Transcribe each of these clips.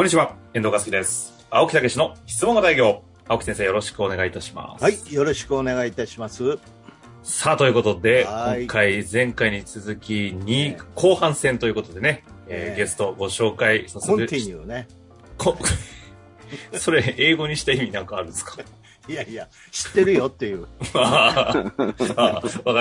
こんにちは、遠藤和樹です。青木武の質問型営業。青木先生よろしくお願いいたします。はい、よろしくお願いいたします。さあ、ということで、はい今回、前回に続きにね後半戦ということでね、えーねゲストご紹介させてコンティニューね。こ それ、英語にした意味なんかあるんですか？いやいや、知ってるよっていう。わか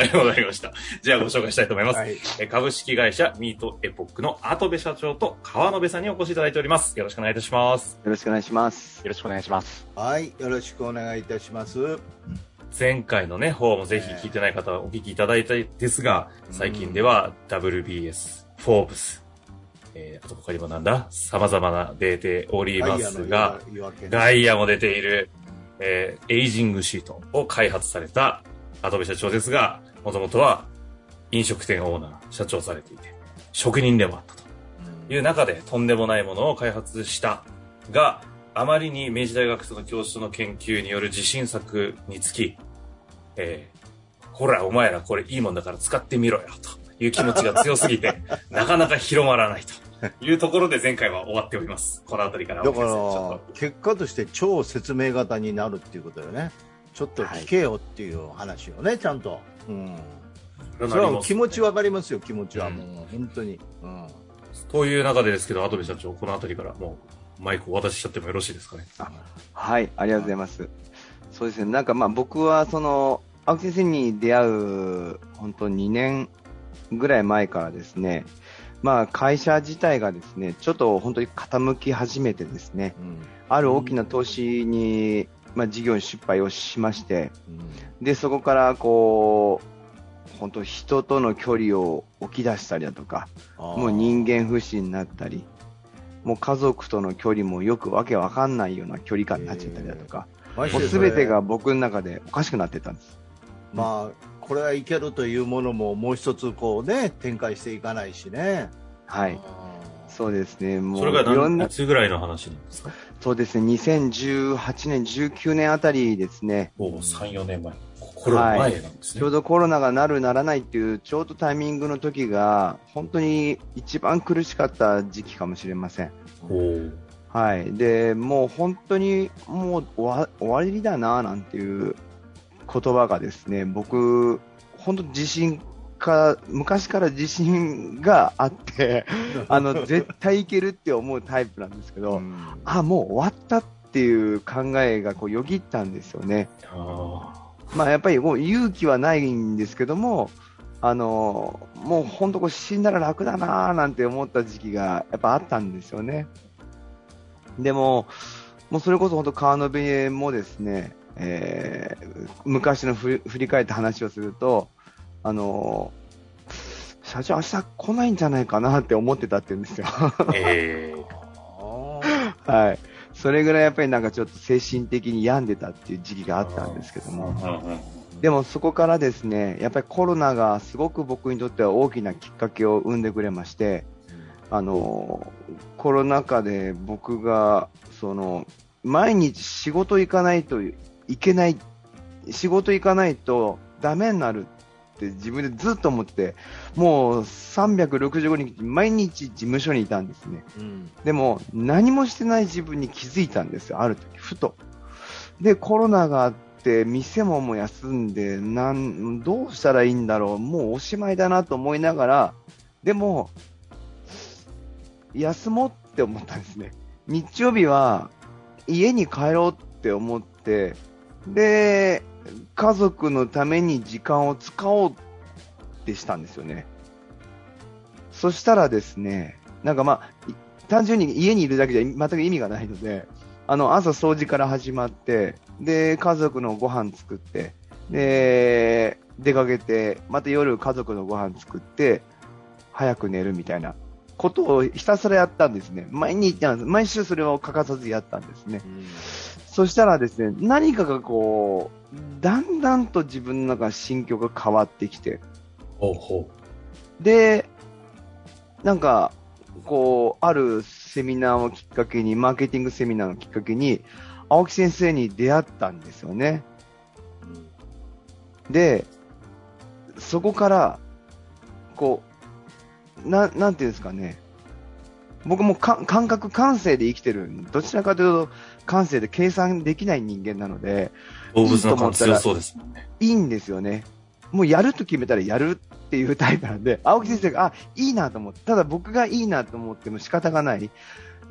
りわかりました。じゃあご紹介したいと思います。はい。えー株式会社ミートエポックの跡部社長と川野部さんにお越しいただいております。よろしくお願いいたします。よろしくお願いします。よろしくお願いします。はい、よろしくお願いいたします。前回のね、方もぜひ聞いてない方はお聞きいただいたいですが、最近では WBS、フォーブス、えー、あと他にもなんだ？様々な出ておりますが、ガイアも出ている、えー、エイジングシートを開発されたアドベ社長ですが、もともとは飲食店オーナー、社長されていて、職人でもあったと。いう中でとんでもないものを開発したが、あまりに明治大学生の教授の研究による自信作につき、えー、ほら、お前らこれいいもんだから使ってみろよ、という気持ちが強すぎて、なかなか広まらないと。いうところで前回は終わっております。このあたりからだからと、結果として超説明型になるっていうことよね。ちょっと聞けよっていう話をね、ちゃんと。うん。それは気持ちわかりますよ、気持ちは。うんもう、本当に。うん。という中でですけど、アドベ社長、このあたりからもうマイクをお渡ししちゃってもよろしいですかね。はい、ありがとうございます。そうですね、なんかまあ僕はその、青木先生に出会う、本当2年ぐらい前からですね、まあ会社自体がですね、ちょっと本当に傾き始めてですね、うん。ある大きな投資に、まあ事業失敗をしまして、で、そこからこう、本当人との距離を置き出したりだとか、もう人間不信になったり、もう家族との距離もよくわけわかんないような距離感になっちゃったりだとか、間もうすべてが僕の中でおかしくなってたんです。まあ、これはいけるというものももう一つこうね、展開していかないしね。はい。そうですね。もうそれが何いぐらいの話なんですか？そうですね。2018年、19年あたりですね。おお、3、4年前。これは前なんですね。ちょうどコロナがなるならないっていうちょうどタイミングの時が本当に一番苦しかった時期かもしれません。はい。で、もう本当にもう終わ終わりだななんていう言葉がですね、僕、本当自信か、昔から自信があって、あの、絶対いけるって思うタイプなんですけど、うんあ、もう終わったっていう考えがこうよぎったんですよね。あまあやっぱりもう勇気はないんですけども、あの、もう本当こう死んだら楽だなーなんて思った時期がやっぱあったんですよね。でも、もうそれこそ本当川野辺もですね、えー昔のふ振り返った話をすると、あの、社長明日来ないんじゃないかなって思ってたって言うんですよ。ーえあ はい。それぐらいやっぱりなんかちょっと精神的に病んでたっていう時期があったんですけども。でもそこからですね、やっぱりコロナがすごく僕にとっては大きなきっかけを生んでくれまして、あの、コロナ禍で僕が、その、毎日仕事行かないといけない、仕事行かないとダメになるって自分でずっと思ってて、もう365日毎日事務所にいたんですね。うんでも何もしてない自分に気づいたんですよ、ある時、ふと。で、コロナがあって、店ももう休んで、なん、どうしたらいいんだろう、もうおしまいだなと思いながら、でも、休もうって思ったんですね。日曜日は家に帰ろうって思って、で、家族のために時間を使おうってしたんですよね。そしたらですね、なんかまあ、単純に家にいるだけじゃ全く意味がないので、あの、朝掃除から始まって、で、家族のご飯作って、で、出かけて、また夜家族のご飯作って、早く寝るみたいなことをひたすらやったんですね。毎日毎週それを欠かさずやったんですね。そしたらですね、何かがこう、だんだんと自分の中心境が変わってきて、ほうほで、なんか、こう、あるセミナーをきっかけに、マーケティングセミナーをきっかけに、青木先生に出会ったんですよね。で、そこから、こう、な、なんていうんですかね、僕も感覚、感性で生きてる。どちらかというと、感性で計算できない人間なので、動物の感強そうですもんね。いいんですよね。もうやると決めたらやるっていうタイプなんで、青木先生が、あ、いいなと思って、ただ僕がいいなと思っても仕方がない。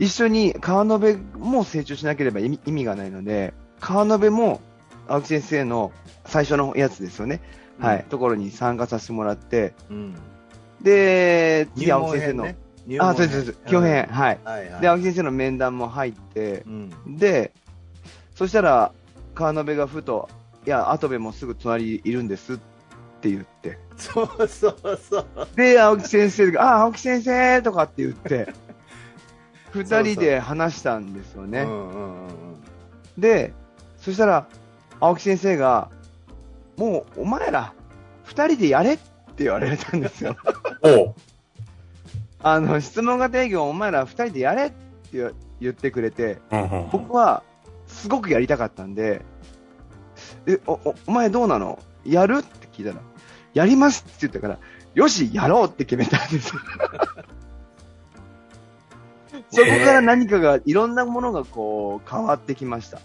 一緒に川辺も成長しなければ意味がないので、川辺も青木先生の最初のやつですよね。うん、はい。ところに参加させてもらって、うん、で、次青木先生の、ね、あ、そうです、そうです。基本編、はい。はいはい、で、青木先生の面談も入って、うん、で、そしたら、川辺がふと、いや、跡部もすぐ隣にいるんですって言って。そうそうそう。で、青木先生が、あ、青木先生とかって言って、二人で話したんですよね。で、そしたら、青木先生が、もうお前ら、二人でやれって言われたんですよ。おあの、質問型営業お前ら二人でやれって言ってくれて、僕はすごくやりたかったんで、え、お、おお前どうなの？やる？って聞いたら、やりますって言ったから、よし、やろうって決めたんですよ。そこから何かが、いろんなものがこう、変わってきました。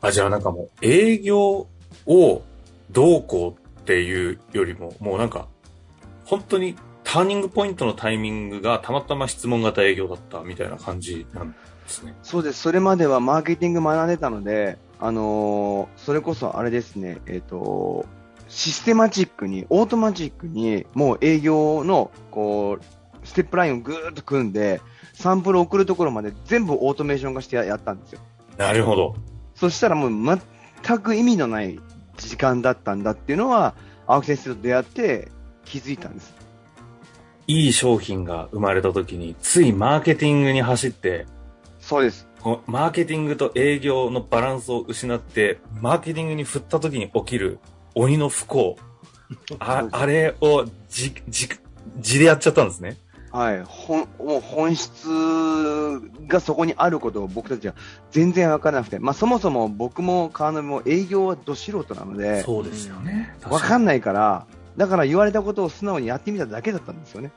あ、じゃあなんかもう、営業をどうこうっていうよりも、もうなんか、本当にターニングポイントのタイミングがたまたま質問型営業だったみたいな感じなんですね。そうです。それまではマーケティング学んでたので、あのー、それこそあれですね、えっ、ー、と、システマチックに、オートマチックに、もう営業の、こう、ステップラインをぐーっと組んで、サンプル送るところまで全部オートメーション化してやったんですよ。なるほど。そしたらもう全く意味のない時間だったんだっていうのは、青木先生と出会って気づいたんです。いい商品が生まれた時に、ついマーケティングに走って、そうです。マーケティングと営業のバランスを失って、マーケティングに振った時に起きる鬼の不幸。ああれをじ、じ、じでやっちゃったんですね。はい。本、もう本質がそこにあることを僕たちは全然わからなくて、まあそもそも僕も川波も営業はど素人なので、そうですよね。わかんないから、だから言われたことを素直にやってみただけだったんですよね。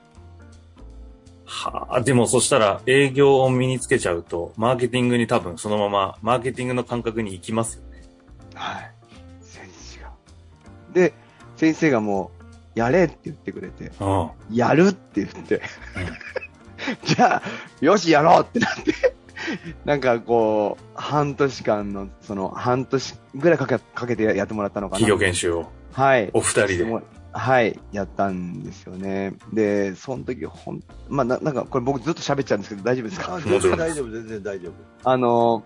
はあ、でもそしたら営業を身につけちゃうと、マーケティングに多分そのまま、マーケティングの感覚に行きますよね。はい。先生が。で、先生がもう、やれって言ってくれて、やるって言って、じゃあ、よし、やろうってなってなんかこう、半年間の、その、半年ぐらいかけかけてやってもらったのかな。企業研修を。はい。お二人で。はい、やったんですよね。で、その時、ほん、まあ、ななんか、これ僕ずっと喋っちゃうんですけど、大丈夫ですか？全然大丈夫、全然大丈夫。あの、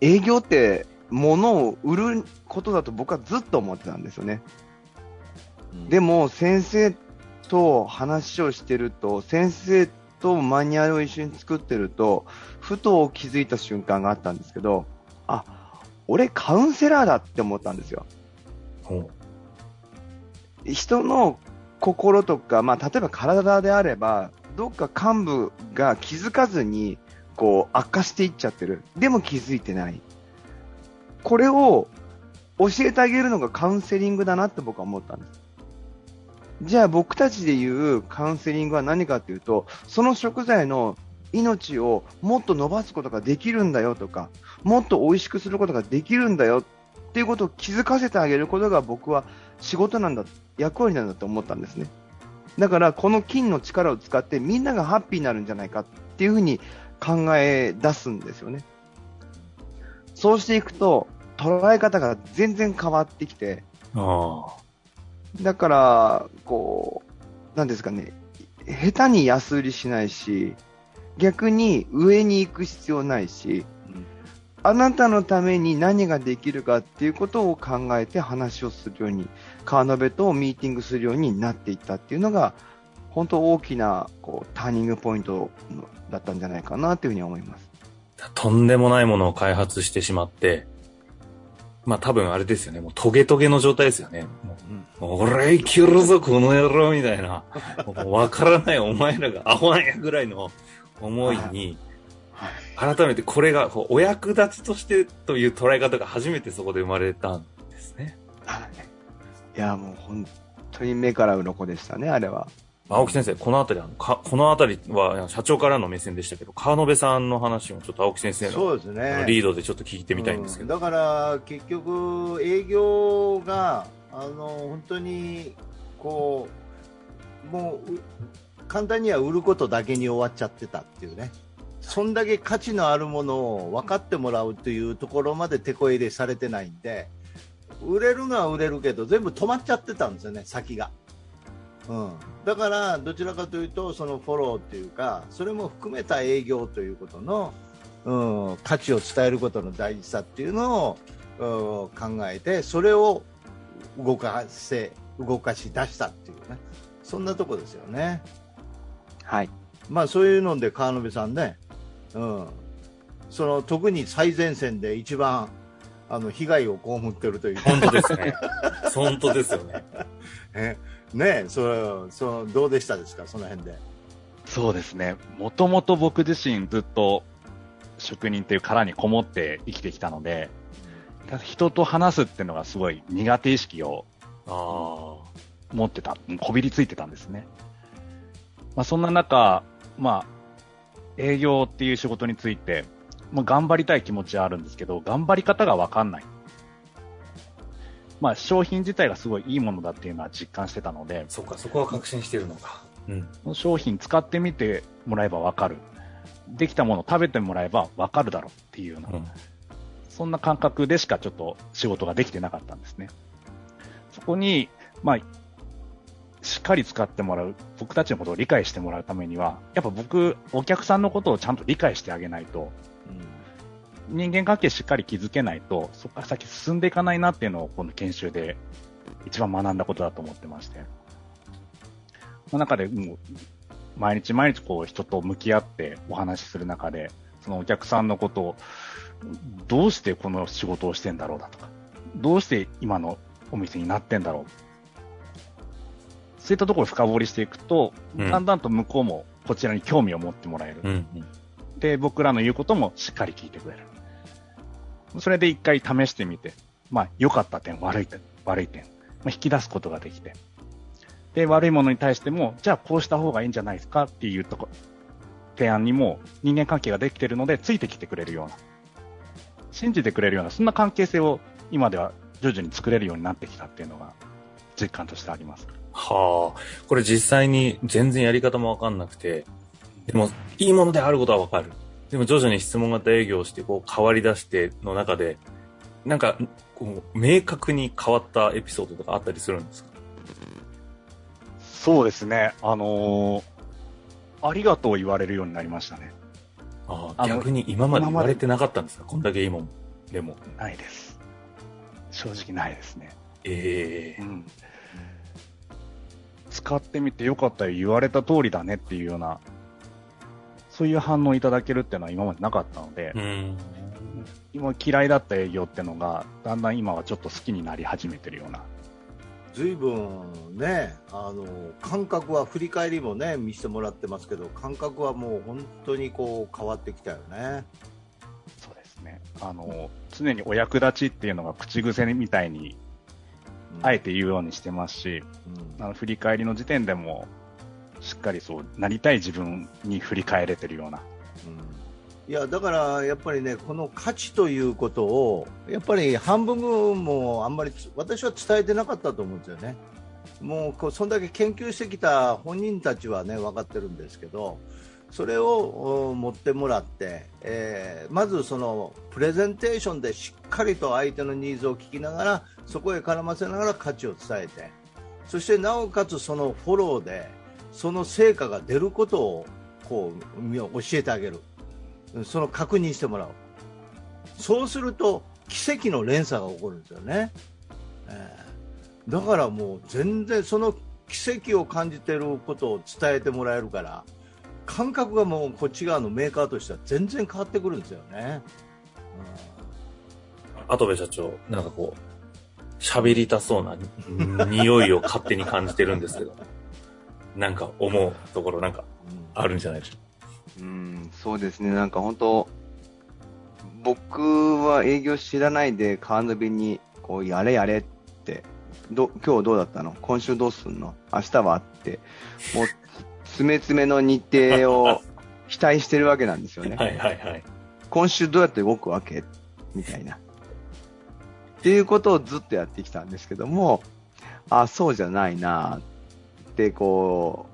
営業って、物を売ることだと僕はずっと思ってたんですよね。でも先生と話をしてると、先生とマニュアルを一緒に作ってると、ふと気づいた瞬間があったんですけど、あ、俺カウンセラーだって思ったんですよ。人の心とか、まあ、例えば体であれば、どっか幹部が気づかずに、こう、悪化していっちゃってる。でも気づいてない。これを教えてあげるのがカウンセリングだなって僕は思ったんです。じゃあ僕たちで言うカウンセリングは何かというと、その食材の命をもっと伸ばすことができるんだよとか、もっと美味しくすることができるんだよっていうことを気づかせてあげることが僕は仕事なんだ、役割なんだと思ったんですね。だからこの金の力を使ってみんながハッピーになるんじゃないかっていうふうに考え出すんですよね。そうしていくと捉え方が全然変わってきて、だから、こう、なんですかね、下手に安売りしないし、逆に上に行く必要ないし、あなたのために何ができるかっていうことを考えて話をするように、川辺とミーティングするようになっていったっていうのが、本当大きなこうターニングポイントだったんじゃないかなというふうに思います。とんでもないものを開発してしまって、まあ多分あれですよね。もうトゲトゲの状態ですよね。もう、俺生きるぞ、この野郎みたいな。わからないお前らがアホなんやぐらいの思いに、改めてこれがお役立ちとしてという捉え方が初めてそこで生まれたんですね。いや、もう本当に目から鱗でしたね、あれは。青木先生、このあたり、このあたりは社長からの目線でしたけど、川野辺さんの話もちょっと青木先生のそうです、ね、リードでちょっと聞いてみたいんですけど。うん、だから結局、営業があの本当にこうもう簡単には売ることだけに終わっちゃってたっていうね。そんだけ価値のあるものを分かってもらうというところまで手こ入れされてないんで、売れるのは売れるけど、全部止まっちゃってたんですよね、先が。うん、だからどちらかというとそのフォローというかそれも含めた営業ということの、うん、価値を伝えることの大事さっていうのを、考えてそれを動かせ動かし出したっていうねそんなとこですよね。はいまあそういうので川辺さんね、うん、その特に最前線で一番あの被害を被ってるという本当ですね。本当ですよね。えねそそどうでしたですか、その辺で。そうですね。もともと僕自身ずっと職人っていう殻にこもって生きてきたので、人と話すっていうのがすごい苦手意識を持ってた、こびりついてたんですね。まあ、そんな中、まあ、営業っていう仕事について、もう頑張りたい気持ちはあるんですけど、頑張り方がわかんない。まあ、商品自体がすごいいいものだっていうのは実感してたので、そっか、そこは確信してるのか。うん。商品使ってみてもらえばわかる。できたもの食べてもらえばわかるだろうっていうような、うん、そんな感覚でしかちょっと仕事ができてなかったんですね。そこに、まあ、しっかり使ってもらう、僕たちのことを理解してもらうためには、やっぱ僕、お客さんのことをちゃんと理解してあげないと、人間関係しっかり築けないと、そこから先進んでいかないなっていうのを、この研修で一番学んだことだと思ってまして。その中で、もう、毎日毎日こう人と向き合ってお話しする中で、そのお客さんのことを、どうしてこの仕事をしてんだろうだとか、どうして今のお店になってんだろう。そういったところを深掘りしていくと、うん、だんだんと向こうもこちらに興味を持ってもらえる。うんうん、で、僕らの言うこともしっかり聞いてくれる。それで一回試してみて、まあ、良かった点、悪い点、悪い点、まあ、引き出すことができて、で、悪いものに対しても、じゃあこうした方がいいんじゃないですかっていうとこ、提案にも人間関係ができてるので、ついてきてくれるような、信じてくれるような、そんな関係性を今では徐々に作れるようになってきたっていうのが、実感としてあります。はあ、これ実際に全然やり方もわかんなくて、でも、いいものであることはわかる。でも徐々に質問型営業をしてこう変わり出しての中で、なんかこう明確に変わったエピソードとかあったりするんですか？そうですね。あのー、ありがとう言われるようになりましたね。ああ、逆に今まで言われてなかったんですか？こんだけいいもん。でも。ないです。正直ないですね。ええー、うん。使ってみてよかったよ、言われた通りだねっていうようなそういう反応いただけるっていうのは今までなかったので、今嫌いだった営業っていうのが、だんだん今はちょっと好きになり始めてるような。ずいぶんね、あの、感覚は振り返りもね、見せてもらってますけど、感覚はもう本当にこう変わってきたよね。そうですね。あの、常にお役立ちっていうのが口癖みたいに、あえて言うようにしてますし、うん、あの振り返りの時点でも、しっかりそうなりたい自分に振り返れてるような。うんいやだからやっぱりねこの価値ということをやっぱり半分もあんまり私は伝えてなかったと思うんですよね。もうこうそんだけ研究してきた本人たちはね分かってるんですけどそれを持ってもらって、えー、まずそのプレゼンテーションでしっかりと相手のニーズを聞きながらそこへ絡ませながら価値を伝えてそしてなおかつそのフォローでその成果が出ることをこう教えてあげる。その確認してもらう。そうすると奇跡の連鎖が起こるんですよね、えー、だからもう全然その奇跡を感じてることを伝えてもらえるから感覚がもうこっち側のメーカーとしては全然変わってくるんですよね。うん、跡部社長、なんかこう、喋りたそうな 匂いを勝手に感じてるんですけど。なんか思うところなんかあるんじゃないでしょうか？うん、そうですね。なんか本当、僕は営業知らないでカーナビにこうやれやれってど今日どうだったの？今週どうすんの？明日はって、もう、詰め詰めの日程を 期待してるわけなんですよね。はいはいはい。今週どうやって動くわけ？みたいな。っていうことをずっとやってきたんですけども、あ、そうじゃないなってこ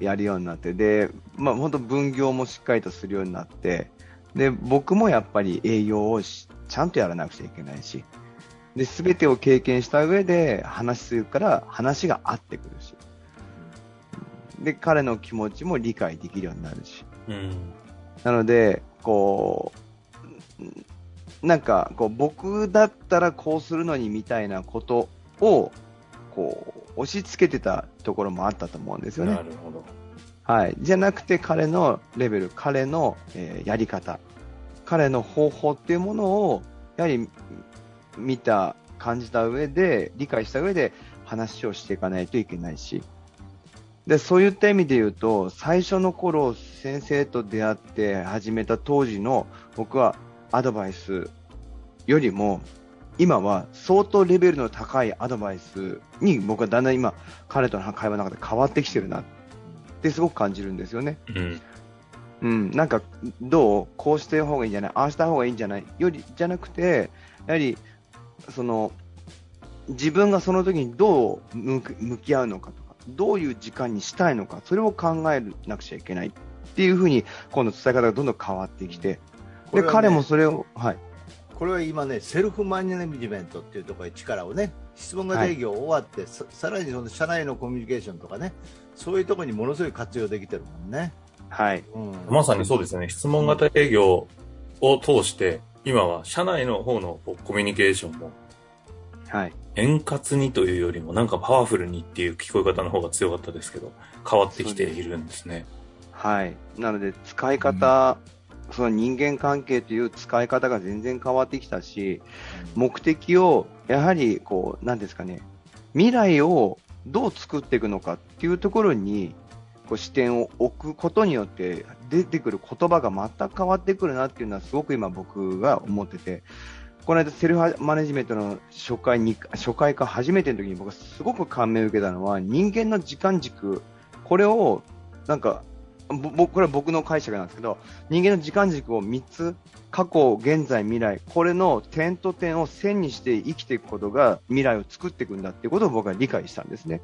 う、やるようになって、で、まあ本当分業もしっかりとするようになって、で、僕もやっぱり営業をしちゃんとやらなくちゃいけないし、で、すべてを経験した上で話するから話が合ってくるし、で、彼の気持ちも理解できるようになるし、うん。なので、こう、なんか、こう、僕だったらこうするのにみたいなことを、こう、押し付けてたところもあったと思うんですよね。なるほど。はい。じゃなくて彼のレベル、彼の、えーやり方、彼の方法っていうものを、やはり見た、感じた上で、理解した上で話をしていかないといけないし、で、そういった意味で言うと、最初の頃、先生と出会って始めた当時の僕はアドバイスよりも、今は相当レベルの高いアドバイスに僕はだんだん今、彼との会話の中で変わってきてるなってすごく感じるんですよね。うん。うん、なんか、どうこうして方がいいんじゃないああした方がいいんじゃないより、じゃなくて、やはり、その、自分がその時にどう向き合うのかとか、どういう時間にしたいのか、それを考えなくちゃいけないっていうふうに、今度伝え方がどんどん変わってきて、で、ね彼もそれを、はい。これは今ね、セルフマネジメントっていうところに力をね、質問型営業終わって、ささらにその社内のコミュニケーションとかね、そういうところにものすごい活用できてるもんね。はい。うん、まさにそうですね。質問型営業を通して、今は社内の方のコミュニケーションもはい。円滑にというよりもなんかパワフルにっていう聞こえ方の方が強かったですけど、変わってきているんですね。はい。なので、使い方、その人間関係という使い方が全然変わってきたし、目的を、やはり、こう、なんですかね、未来をどう作っていくのかっていうところに、こう視点を置くことによって出てくる言葉が全く変わってくるなっていうのはすごく今僕が思ってて、この間セルフマネジメントの初回に、初回か初めての時に僕がすごく感銘を受けたのは人間の時間軸、これをなんか、ぼこれは僕の解釈なんですけど、人間の時間軸を3つ、過去、現在、未来、これの点と点を線にして生きていくことが未来を作っていくんだっていうことを僕は理解したんですね。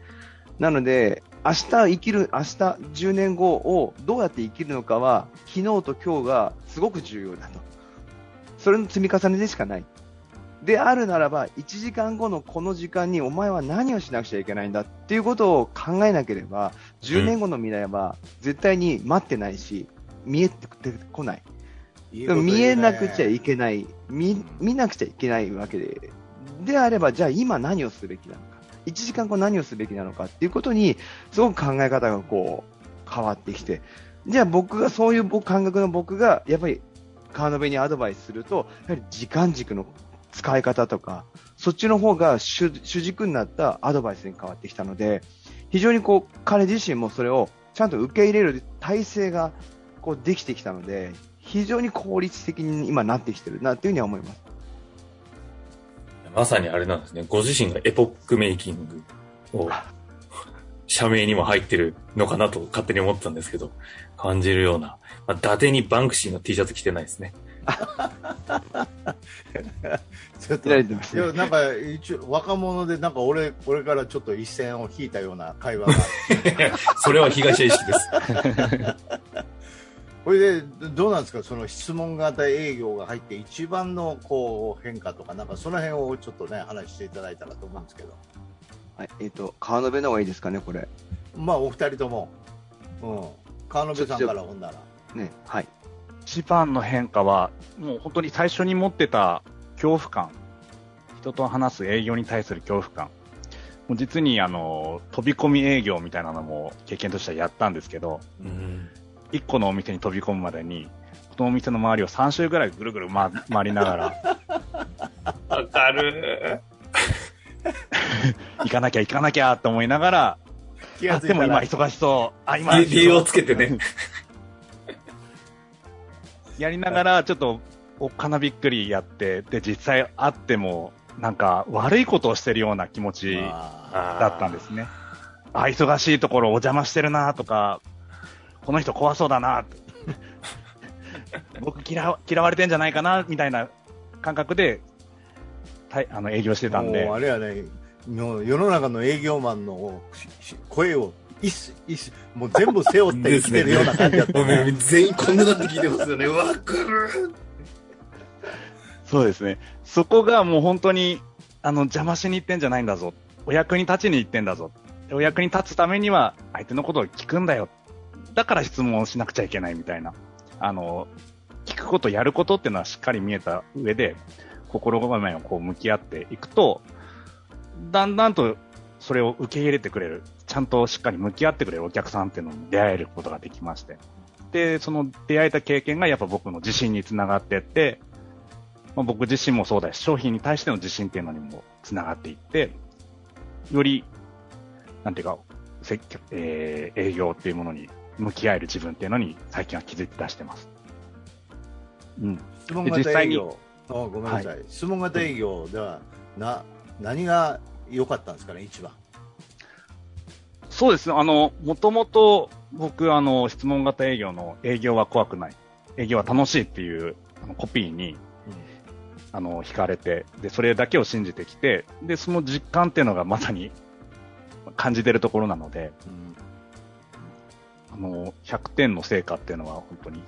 なので、明日生きる、明日10年後をどうやって生きるのかは、昨日と今日がすごく重要だと。それの積み重ねでしかない。であるならば、1時間後のこの時間にお前は何をしなくちゃいけないんだっていうことを考えなければ、10年後の未来は絶対に待ってないし、見えてこない。いいね。見えなくちゃいけない、見見なくちゃいけないわけで、であれば、じゃあ今何をすべきなのか、1時間後何をすべきなのかっていうことに、すごく考え方がこう、変わってきて、じゃあ僕が、そういう僕感覚の僕が、やっぱり川辺にアドバイスすると、やはり時間軸の使い方とか、そっちの方が主主軸になったアドバイスに変わってきたので、非常にこう、彼自身もそれをちゃんと受け入れる体制がこうできてきたので、非常に効率的に今なってきてるなっていうふうには思います。まさにあれなんですね。ご自身がエポックメイキングを、社名にも入ってるのかなと勝手に思ってたんですけど、感じるような。まあ、伊達にバンクシーの T シャツ着てないですね。ちょっと。いやなんか一応若者でなんか俺俺からちょっと一線を引いたような会話が。それは東屋意識です。これでどうなんですか？その質問型営業が入って一番のこう変化とかなんかその辺をちょっとね話していただいたらと思うんですけど。はい、えっ、と、川辺の方がいいですかね、これ。まあお二人とも、うん、川辺さんからほんなら。ね、はい。一番の変化は、もう本当に最初に持ってた恐怖感、人と話す営業に対する恐怖感、もう実にあの飛び込み営業みたいなのも経験としてはやったんですけど、うん。1個のお店に飛び込むまでに、このお店の周りを3周ぐらいぐるぐる回回りながら、わかる。行かなきゃ行かなきゃと思いながらあでも今忙しそう。あ、今理由をつけてね。やりながら、ちょっと、おっかなびっくりやって、で、実際会っても、なんか悪いことをしてるような気持ちあだったんですね。あ、忙しいところお邪魔してるなとか、この人怖そうだな 僕嫌わ嫌われてんじゃないかなみたいな感覚で、たいあの営業してたんで。もう、あれやね、もう世の中の営業マンの声を一し一しもう全部背負って生きてるような感じだった。ね全員こんなだって聞いてますよね。わかる。そうですね。そこがもう本当に、あの、邪魔しに行ってんじゃないんだぞ。お役に立ちに行ってんだぞ。お役に立つためには相手のことを聞くんだよ。だから質問をしなくちゃいけないみたいな。あの、聞くこと、やることっていうのはしっかり見えた上で、心構えをこう向き合っていくと、だんだんとそれを受け入れてくれる、ちゃんとしっかり向き合ってくれるお客さんっていうのに出会えることができまして。で、その出会えた経験がやっぱ僕の自信につながっていって、まあ、僕自身もそうだし、商品に対しての自信っていうのにもつながっていって、より、なんていうか、接客、えー営業っていうものに向き合える自分っていうのに最近は気づいて出してます。うん。質問型営業。あごめんなさい。質問型営業では、な、何が良かったんですかね、一番。そうですね。あの、もともと僕、あの、質問型営業の営業は怖くない。営業は楽しいっていうあのコピーに、あの、惹かれて、で、それだけを信じてきて、で、その実感っていうのがまさに感じてるところなので、あの、100点の成果っていうのは本当に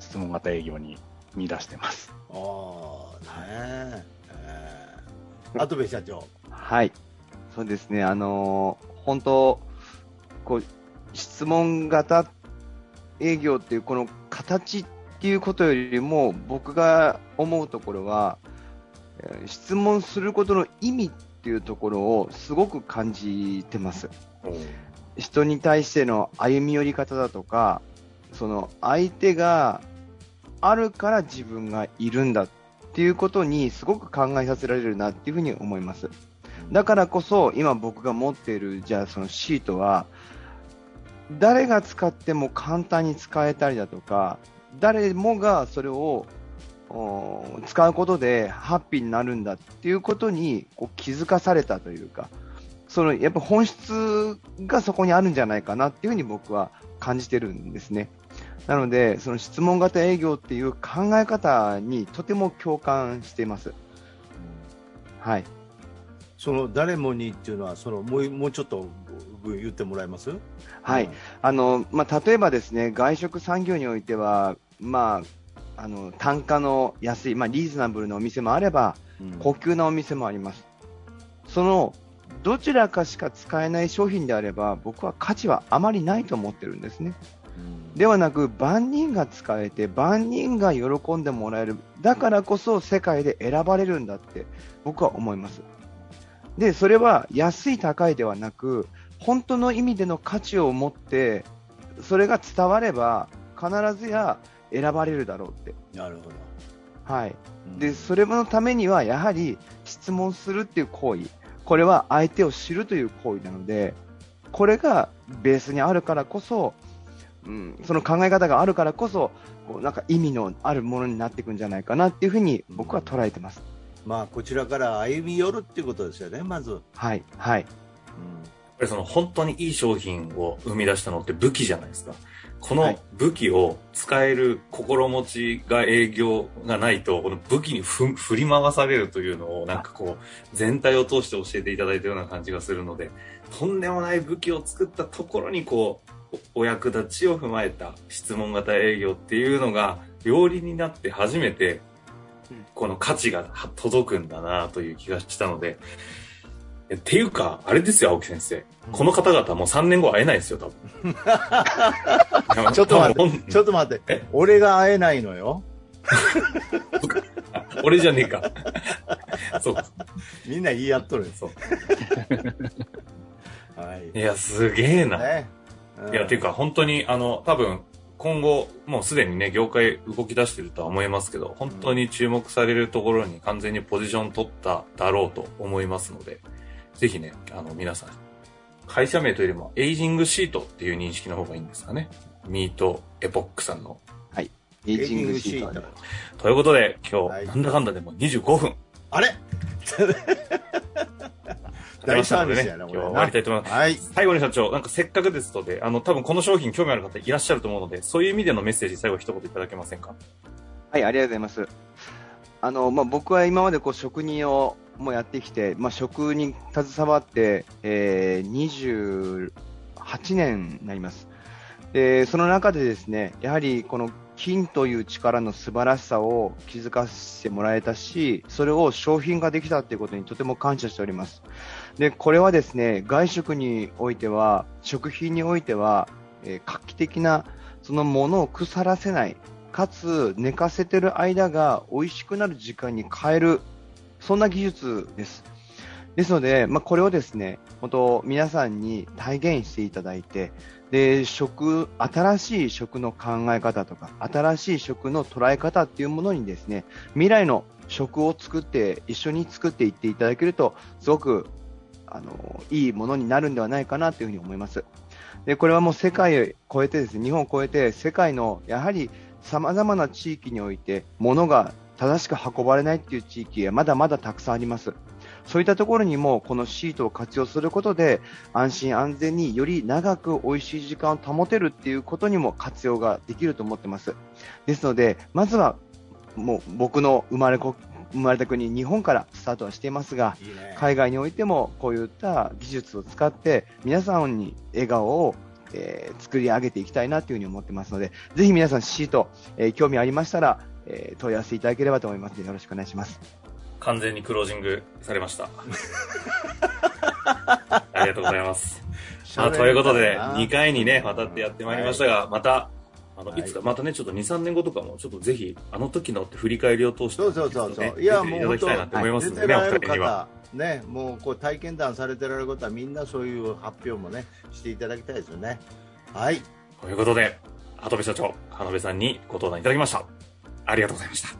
質問型営業に見出してます。ああ、ねえ。えー、跡部社長。はい。そうですね。あのー本当、こう、質問型営業っていうこの形っていうことよりも、僕が思うところは、えー質問することの意味っていうところをすごく感じてます。人に対しての歩み寄り方だとか、その相手があるから自分がいるんだっていうことにすごく考えさせられるなっていうふうに思います。だからこそ今僕が持っているじゃあそのシートは誰が使っても簡単に使えたりだとか誰もがそれをお使うことでハッピーになるんだっていうことにこう気づかされたというかそのやっぱ本質がそこにあるんじゃないかなっていうふうに僕は感じてるんですね。なので、その質問型営業っていう考え方にとても共感しています。はい。その誰もにっていうのは、そのもうもうちょっと言ってもらえます？はい。あの、まあ、例えばですね、外食産業においては、まあ、あの、単価の安い、まあ、リーズナブルなお店もあれば、うん高級なお店もあります。その、どちらかしか使えない商品であれば、僕は価値はあまりないと思ってるんですね。ではなく、万人が使えて、万人が喜んでもらえる。だからこそ世界で選ばれるんだって、僕は思います。で、それは安い高いではなく、本当の意味での価値を持って、それが伝われば、必ずや選ばれるだろうって。なるほど。はい。うんで、それのためには、やはり質問するっていう行為、これは相手を知るという行為なので、これがベースにあるからこそ、うん、その考え方があるからこそ、こうなんか意味のあるものになっていくんじゃないかなっていうふうに僕は捉えてます。まあ、こちらから歩み寄るっていうことですよね、まず。はい、はい。やっぱりその本当にいい商品を生み出したのって武器じゃないですか。このはい武器を使える心持ちが営業がないと、この武器にふ振り回されるというのをなんかこう全体を通して教えていただいたような感じがするので、とんでもない武器を作ったところにこう、おお役立ちを踏まえた質問型営業っていうのが両輪になって初めてうんこの価値が届くんだなという気がしたので、えっていうか、あれですよ、青木先生。この方々もう3年後会えないですよ、多分。ちょっと待って ちょっと待って、俺が会えないのよ？俺じゃねえか。そうか。みんな言い合っとるんです。そう。はい。いや、すげえな。ね。うんいや、ていうか、本当に、あの、多分、今後、もうすでにね、業界動き出してるとは思いますけど、本当に注目されるところに完全にポジション取っただろうと思いますので、ぜひね、あの、皆さん、会社名というよりも、エイジングシートっていう認識の方がいいんですかね。ミートエポックさんの。エイジングシート。ということで、今日、はいなんだかんだでも25分。あれ？大サービスやな、これな。今日は終わりたいと思います。はい。最後に社長、なんかせっかくですので、あの、多分この商品興味ある方いらっしゃると思うので、そういう意味でのメッセージ、最後一言いただけませんか？はい、ありがとうございます。あの、まあ、僕は今までこう職人をもうやってきて、まあ、職に携わって、えー、28年になります。で、その中でですね、やはりこの金という力の素晴らしさを気づかせてもらえたし、それを商品化できたということにとても感謝しております。で、これはですね、外食においては、食品においては、えー画期的なそのものを腐らせない、かつ寝かせてる間が美味しくなる時間に変える、そんな技術です。ですので、まあ、これをですね、本当皆さんに体現していただいて、で、食、新しい食の考え方とか、新しい食の捉え方っていうものにですね、未来の食を作って、一緒に作っていっていただけると、すごく、あの、いいものになるんではないかなというふに思います。で、これはもう世界を超えてですね、日本を超えて、世界の、やはり様々な地域において、物が正しく運ばれないっていう地域がまだまだたくさんあります。そういったところにも、このシートを活用することで、安心安全により長く美味しい時間を保てるっていうことにも活用ができると思ってます。ですので、まずは、もう僕の生まれこ、生まれた国、日本からスタートはしていますが、いいね。海外においてもこういった技術を使って皆さんに笑顔を、えー作り上げていきたいなというふうに思ってますので、ぜひ皆さんシート、えー興味ありましたら、えー問い合わせいただければと思いますのでよろしくお願いします。完全にクロージングされました。ありがとうございます。まあ、ということで、2回にね、渡ってやってまいりましたが、また、あの、はいいつか、またね、ちょっと2、3年後とかも、ちょっとぜひ、あの時のって振り返りを通して、そうそうそうそう。ねいや、もう本いただきたいなと思いますでね、お二人には。方、ね、もうこう体験談されてられる方はみんなそういう発表もね、していただきたいですよね。はい。ということで、鳩部社長、花部さんにご登壇いただきました。ありがとうございました。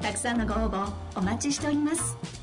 たくさんのご応募お待ちしております。